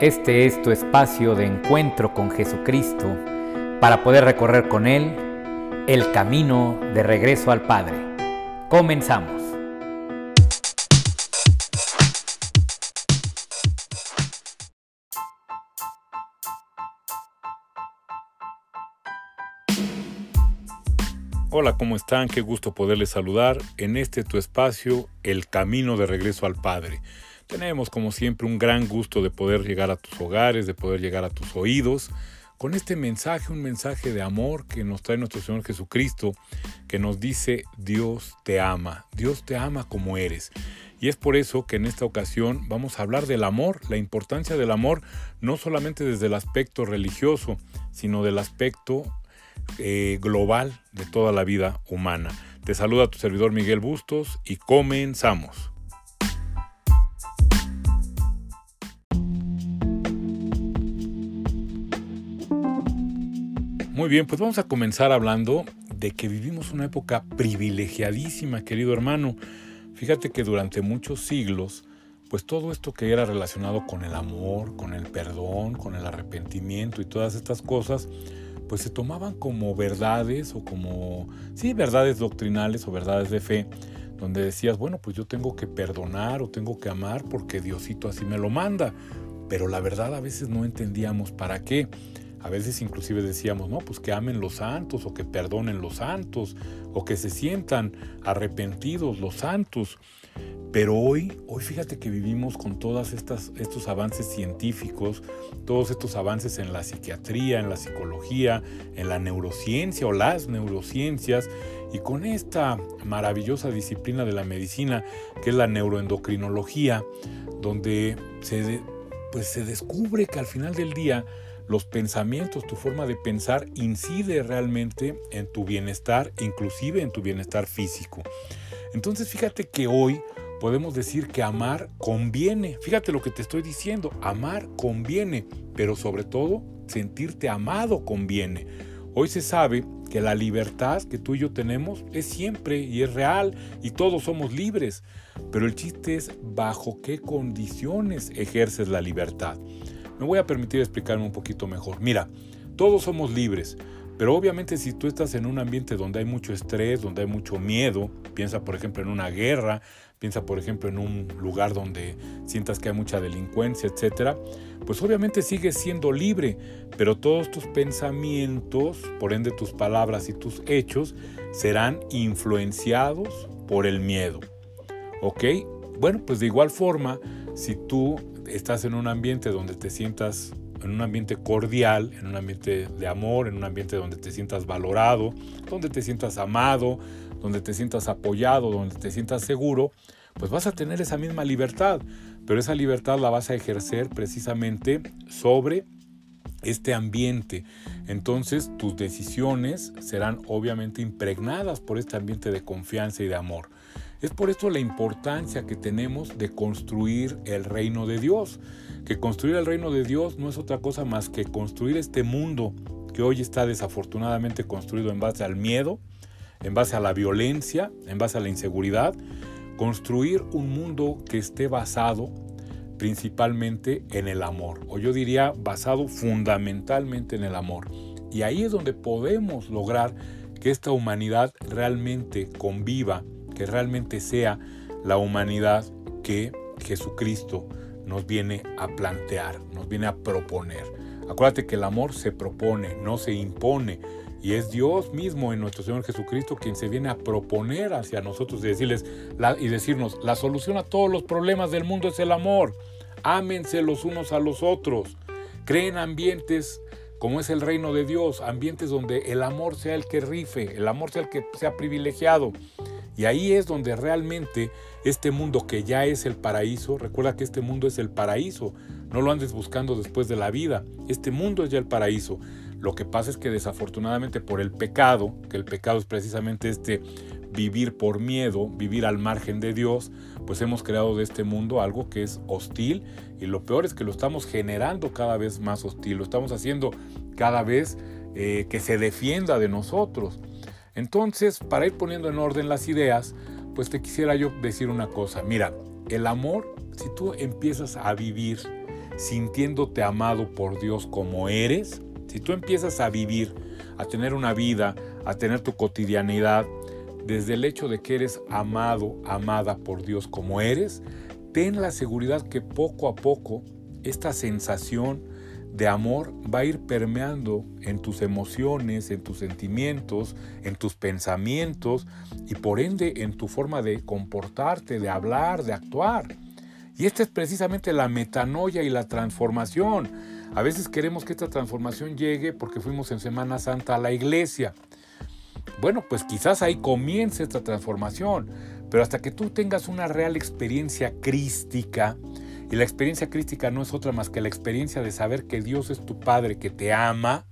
Este es tu espacio de encuentro con Jesucristo para poder recorrer con Él el camino de regreso al Padre. Comenzamos. Hola, ¿cómo están? Qué gusto poderles saludar en este tu espacio, El Camino de Regreso al Padre. Tenemos como siempre un gran gusto de poder llegar a tus hogares, de poder llegar a tus oídos con este mensaje, un mensaje de amor que nos trae nuestro Señor Jesucristo, que nos dice Dios te ama, Dios te ama como eres. Y es por eso que en esta ocasión vamos a hablar del amor, la importancia del amor, no solamente desde el aspecto religioso, sino del aspecto eh, global de toda la vida humana. Te saluda tu servidor Miguel Bustos y comenzamos. Muy bien, pues vamos a comenzar hablando de que vivimos una época privilegiadísima, querido hermano. Fíjate que durante muchos siglos, pues todo esto que era relacionado con el amor, con el perdón, con el arrepentimiento y todas estas cosas, pues se tomaban como verdades o como, sí, verdades doctrinales o verdades de fe, donde decías, bueno, pues yo tengo que perdonar o tengo que amar porque Diosito así me lo manda. Pero la verdad a veces no entendíamos para qué. A veces inclusive decíamos, no, pues que amen los santos o que perdonen los santos o que se sientan arrepentidos los santos. Pero hoy, hoy fíjate que vivimos con todos estos avances científicos, todos estos avances en la psiquiatría, en la psicología, en la neurociencia o las neurociencias, y con esta maravillosa disciplina de la medicina que es la neuroendocrinología, donde pues se descubre que al final del día los pensamientos, tu forma de pensar incide realmente en tu bienestar, inclusive en tu bienestar físico. Entonces fíjate que hoy podemos decir que amar conviene. Fíjate lo que te estoy diciendo, amar conviene, pero sobre todo sentirte amado conviene. Hoy se sabe que la libertad que tú y yo tenemos es siempre y es real y todos somos libres, pero el chiste es bajo qué condiciones ejerces la libertad. Me voy a permitir explicarme un poquito mejor. Mira, todos somos libres, pero obviamente si tú estás en un ambiente donde hay mucho estrés, donde hay mucho miedo, piensa por ejemplo en una guerra, piensa por ejemplo en un lugar donde sientas que hay mucha delincuencia, etcétera, pues obviamente sigues siendo libre, pero todos tus pensamientos, por ende tus palabras y tus hechos, serán influenciados por el miedo. ¿Ok? Bueno, pues de igual forma, si tú estás en un ambiente donde te sientas en un ambiente cordial, en un ambiente de amor, en un ambiente donde te sientas valorado, donde te sientas amado, donde te sientas apoyado, donde te sientas seguro, pues vas a tener esa misma libertad, pero esa libertad la vas a ejercer precisamente sobre este ambiente. Entonces tus decisiones serán obviamente impregnadas por este ambiente de confianza y de amor. Es por esto la importancia que tenemos de construir el reino de Dios. Que construir el reino de Dios no es otra cosa más que construir este mundo que hoy está desafortunadamente construido en base al miedo, en base a la violencia, en base a la inseguridad. Construir un mundo que esté basado principalmente en el amor, o yo diría basado fundamentalmente en el amor. Y ahí es donde podemos lograr que esta humanidad realmente conviva que realmente sea la humanidad que Jesucristo nos viene a plantear, nos viene a proponer. Acuérdate que el amor se propone, no se impone. Y es Dios mismo en nuestro Señor Jesucristo quien se viene a proponer hacia nosotros y decirles y decirnos, la solución a todos los problemas del mundo es el amor. Ámense los unos a los otros. Creen ambientes como es el reino de Dios, ambientes donde el amor sea el que rife, el amor sea el que sea privilegiado. Y ahí es donde realmente este mundo que ya es el paraíso, recuerda que este mundo es el paraíso, no lo andes buscando después de la vida, este mundo es ya el paraíso. Lo que pasa es que desafortunadamente por el pecado, que el pecado es precisamente este vivir por miedo, vivir al margen de Dios, pues hemos creado de este mundo algo que es hostil y lo peor es que lo estamos generando cada vez más hostil, lo estamos haciendo cada vez eh, que se defienda de nosotros. Entonces, para ir poniendo en orden las ideas, pues te quisiera yo decir una cosa. Mira, el amor, si tú empiezas a vivir sintiéndote amado por Dios como eres, si tú empiezas a vivir, a tener una vida, a tener tu cotidianidad, desde el hecho de que eres amado, amada por Dios como eres, ten la seguridad que poco a poco esta sensación de amor va a ir permeando en tus emociones, en tus sentimientos, en tus pensamientos y por ende en tu forma de comportarte, de hablar, de actuar. Y esta es precisamente la metanoia y la transformación. A veces queremos que esta transformación llegue porque fuimos en Semana Santa a la iglesia. Bueno, pues quizás ahí comience esta transformación, pero hasta que tú tengas una real experiencia crística, y la experiencia crística no es otra más que la experiencia de saber que Dios es tu Padre, que te ama.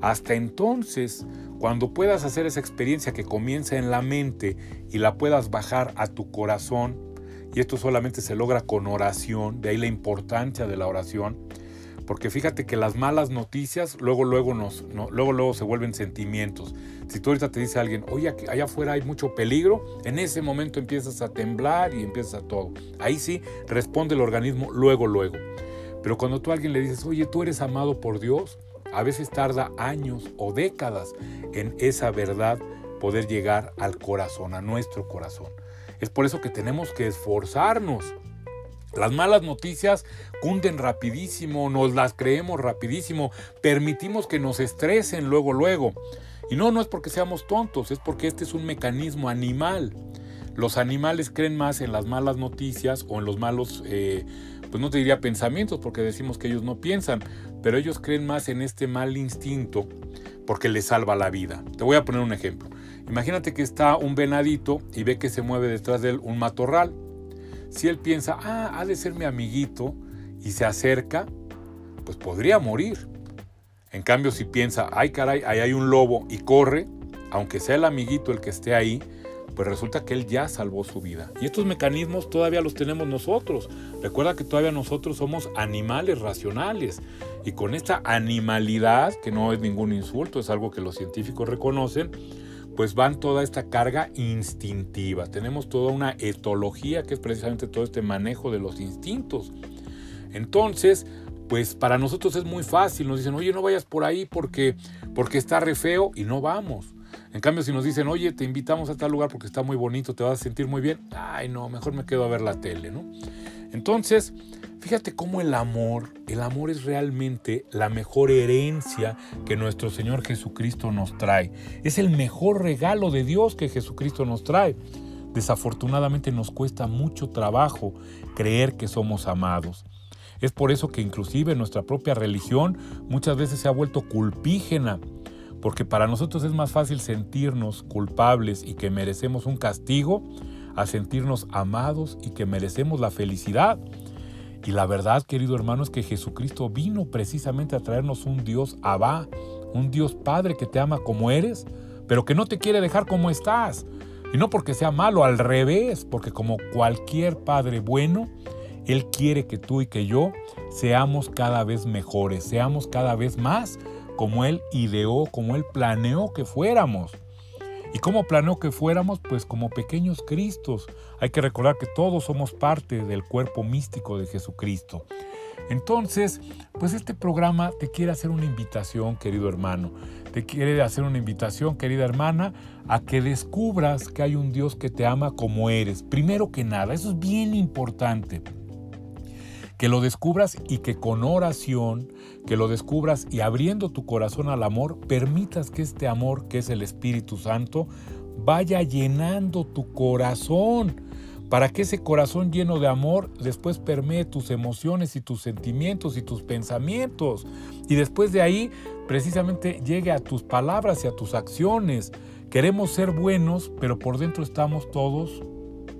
Hasta entonces, cuando puedas hacer esa experiencia que comienza en la mente y la puedas bajar a tu corazón, y esto solamente se logra con oración, de ahí la importancia de la oración, porque fíjate que las malas noticias luego luego nos luego luego se vuelven sentimientos. Si tú ahorita te dice alguien, "Oye, allá afuera hay mucho peligro", en ese momento empiezas a temblar y empiezas a todo. Ahí sí responde el organismo luego luego. Pero cuando tú a alguien le dices, "Oye, tú eres amado por Dios", a veces tarda años o décadas en esa verdad poder llegar al corazón, a nuestro corazón. Es por eso que tenemos que esforzarnos las malas noticias cunden rapidísimo, nos las creemos rapidísimo, permitimos que nos estresen luego, luego. Y no, no es porque seamos tontos, es porque este es un mecanismo animal. Los animales creen más en las malas noticias o en los malos, eh, pues no te diría pensamientos, porque decimos que ellos no piensan, pero ellos creen más en este mal instinto porque les salva la vida. Te voy a poner un ejemplo. Imagínate que está un venadito y ve que se mueve detrás de él un matorral si él piensa, ah, ha de ser mi amiguito, y se acerca, pues podría morir. En cambio, si piensa, ay caray, ahí hay un lobo y corre, aunque sea el amiguito el que esté ahí, pues resulta que él ya salvó su vida. Y estos mecanismos todavía los tenemos nosotros. Recuerda que todavía nosotros somos animales racionales. Y con esta animalidad, que no es ningún insulto, es algo que los científicos reconocen, pues van toda esta carga instintiva. Tenemos toda una etología que es precisamente todo este manejo de los instintos. Entonces, pues para nosotros es muy fácil. Nos dicen, oye, no vayas por ahí porque, porque está re feo y no vamos. En cambio, si nos dicen, oye, te invitamos a tal lugar porque está muy bonito, te vas a sentir muy bien, ay, no, mejor me quedo a ver la tele, ¿no? Entonces, fíjate cómo el amor, el amor es realmente la mejor herencia que nuestro Señor Jesucristo nos trae. Es el mejor regalo de Dios que Jesucristo nos trae. Desafortunadamente nos cuesta mucho trabajo creer que somos amados. Es por eso que inclusive nuestra propia religión muchas veces se ha vuelto culpígena, porque para nosotros es más fácil sentirnos culpables y que merecemos un castigo a sentirnos amados y que merecemos la felicidad. Y la verdad, querido hermano, es que Jesucristo vino precisamente a traernos un Dios Abba, un Dios Padre que te ama como eres, pero que no te quiere dejar como estás. Y no porque sea malo, al revés, porque como cualquier Padre bueno, Él quiere que tú y que yo seamos cada vez mejores, seamos cada vez más como Él ideó, como Él planeó que fuéramos. ¿Y cómo planeó que fuéramos? Pues como pequeños Cristos. Hay que recordar que todos somos parte del cuerpo místico de Jesucristo. Entonces, pues este programa te quiere hacer una invitación, querido hermano. Te quiere hacer una invitación, querida hermana, a que descubras que hay un Dios que te ama como eres. Primero que nada, eso es bien importante que lo descubras y que con oración, que lo descubras y abriendo tu corazón al amor, permitas que este amor, que es el Espíritu Santo, vaya llenando tu corazón, para que ese corazón lleno de amor después permee tus emociones y tus sentimientos y tus pensamientos. Y después de ahí, precisamente llegue a tus palabras y a tus acciones. Queremos ser buenos, pero por dentro estamos todos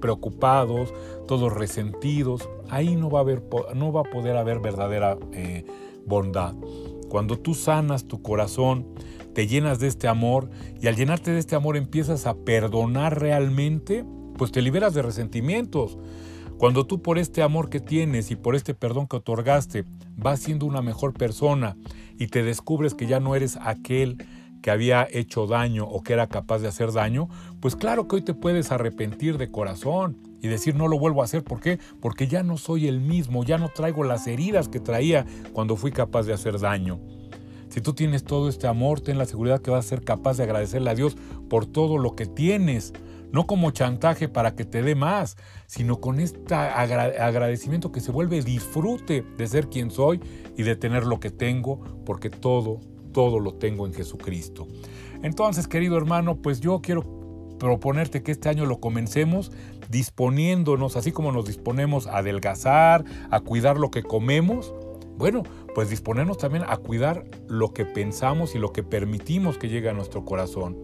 preocupados, todos resentidos, ahí no va a, haber, no va a poder haber verdadera eh, bondad. Cuando tú sanas tu corazón, te llenas de este amor y al llenarte de este amor empiezas a perdonar realmente, pues te liberas de resentimientos. Cuando tú por este amor que tienes y por este perdón que otorgaste vas siendo una mejor persona y te descubres que ya no eres aquel que había hecho daño o que era capaz de hacer daño, pues claro que hoy te puedes arrepentir de corazón y decir no lo vuelvo a hacer. ¿Por qué? Porque ya no soy el mismo, ya no traigo las heridas que traía cuando fui capaz de hacer daño. Si tú tienes todo este amor, ten la seguridad que vas a ser capaz de agradecerle a Dios por todo lo que tienes. No como chantaje para que te dé más, sino con este agradecimiento que se vuelve disfrute de ser quien soy y de tener lo que tengo, porque todo, todo lo tengo en Jesucristo. Entonces, querido hermano, pues yo quiero proponerte que este año lo comencemos disponiéndonos, así como nos disponemos a adelgazar, a cuidar lo que comemos, bueno, pues disponernos también a cuidar lo que pensamos y lo que permitimos que llegue a nuestro corazón.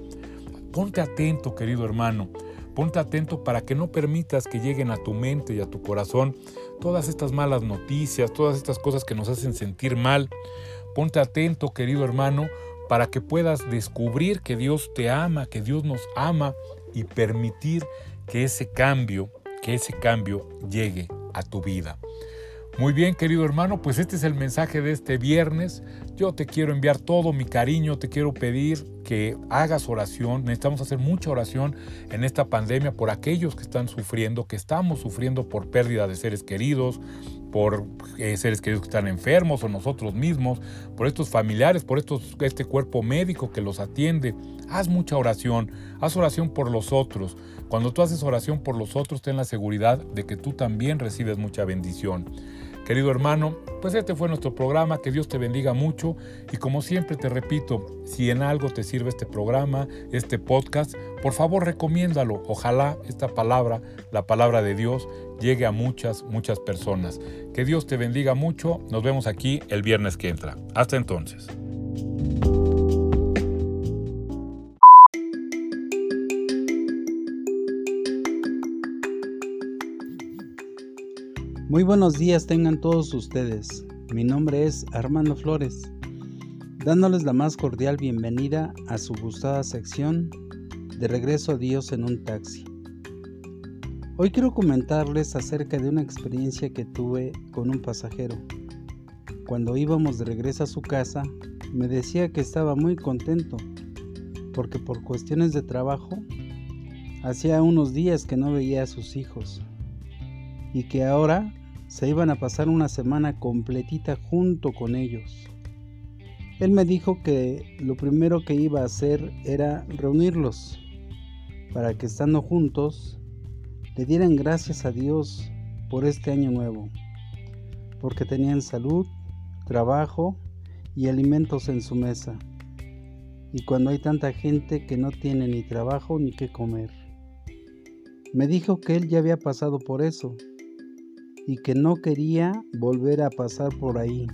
Ponte atento, querido hermano, ponte atento para que no permitas que lleguen a tu mente y a tu corazón todas estas malas noticias, todas estas cosas que nos hacen sentir mal. Ponte atento, querido hermano, para que puedas descubrir que Dios te ama, que Dios nos ama y permitir que ese cambio, que ese cambio llegue a tu vida. Muy bien, querido hermano, pues este es el mensaje de este viernes. Yo te quiero enviar todo mi cariño, te quiero pedir que hagas oración. Necesitamos hacer mucha oración en esta pandemia por aquellos que están sufriendo, que estamos sufriendo por pérdida de seres queridos, por eh, seres queridos que están enfermos o nosotros mismos, por estos familiares, por estos, este cuerpo médico que los atiende. Haz mucha oración, haz oración por los otros. Cuando tú haces oración por los otros, ten la seguridad de que tú también recibes mucha bendición. Querido hermano, pues este fue nuestro programa, que Dios te bendiga mucho y como siempre te repito, si en algo te sirve este programa, este podcast, por favor recomiéndalo. Ojalá esta palabra, la palabra de Dios, llegue a muchas, muchas personas. Que Dios te bendiga mucho, nos vemos aquí el viernes que entra. Hasta entonces. Muy buenos días tengan todos ustedes. Mi nombre es Armando Flores, dándoles la más cordial bienvenida a su gustada sección de Regreso a Dios en un taxi. Hoy quiero comentarles acerca de una experiencia que tuve con un pasajero. Cuando íbamos de regreso a su casa, me decía que estaba muy contento porque por cuestiones de trabajo hacía unos días que no veía a sus hijos y que ahora se iban a pasar una semana completita junto con ellos. Él me dijo que lo primero que iba a hacer era reunirlos para que estando juntos le dieran gracias a Dios por este año nuevo, porque tenían salud, trabajo y alimentos en su mesa. Y cuando hay tanta gente que no tiene ni trabajo ni qué comer. Me dijo que él ya había pasado por eso y que no quería volver a pasar por ahí.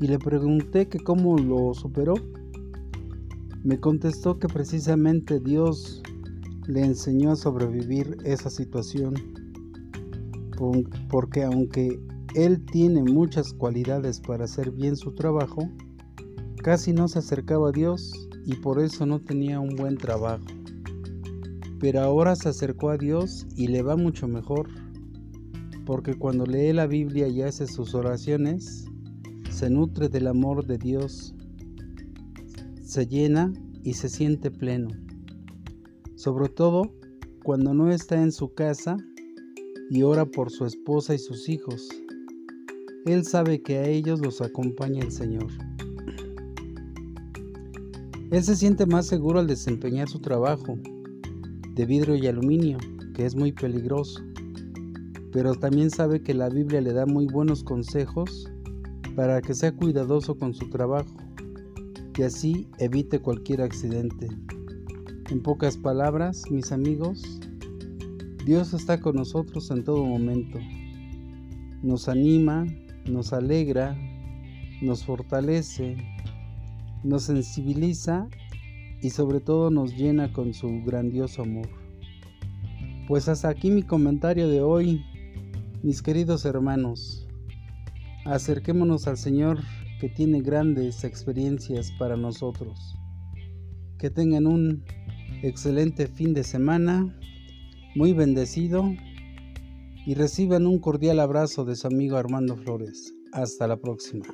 Y le pregunté que cómo lo superó. Me contestó que precisamente Dios le enseñó a sobrevivir esa situación, porque aunque él tiene muchas cualidades para hacer bien su trabajo, casi no se acercaba a Dios y por eso no tenía un buen trabajo. Pero ahora se acercó a Dios y le va mucho mejor porque cuando lee la Biblia y hace sus oraciones, se nutre del amor de Dios, se llena y se siente pleno. Sobre todo cuando no está en su casa y ora por su esposa y sus hijos. Él sabe que a ellos los acompaña el Señor. Él se siente más seguro al desempeñar su trabajo de vidrio y aluminio, que es muy peligroso pero también sabe que la Biblia le da muy buenos consejos para que sea cuidadoso con su trabajo y así evite cualquier accidente. En pocas palabras, mis amigos, Dios está con nosotros en todo momento. Nos anima, nos alegra, nos fortalece, nos sensibiliza y sobre todo nos llena con su grandioso amor. Pues hasta aquí mi comentario de hoy. Mis queridos hermanos, acerquémonos al Señor que tiene grandes experiencias para nosotros. Que tengan un excelente fin de semana, muy bendecido, y reciban un cordial abrazo de su amigo Armando Flores. Hasta la próxima.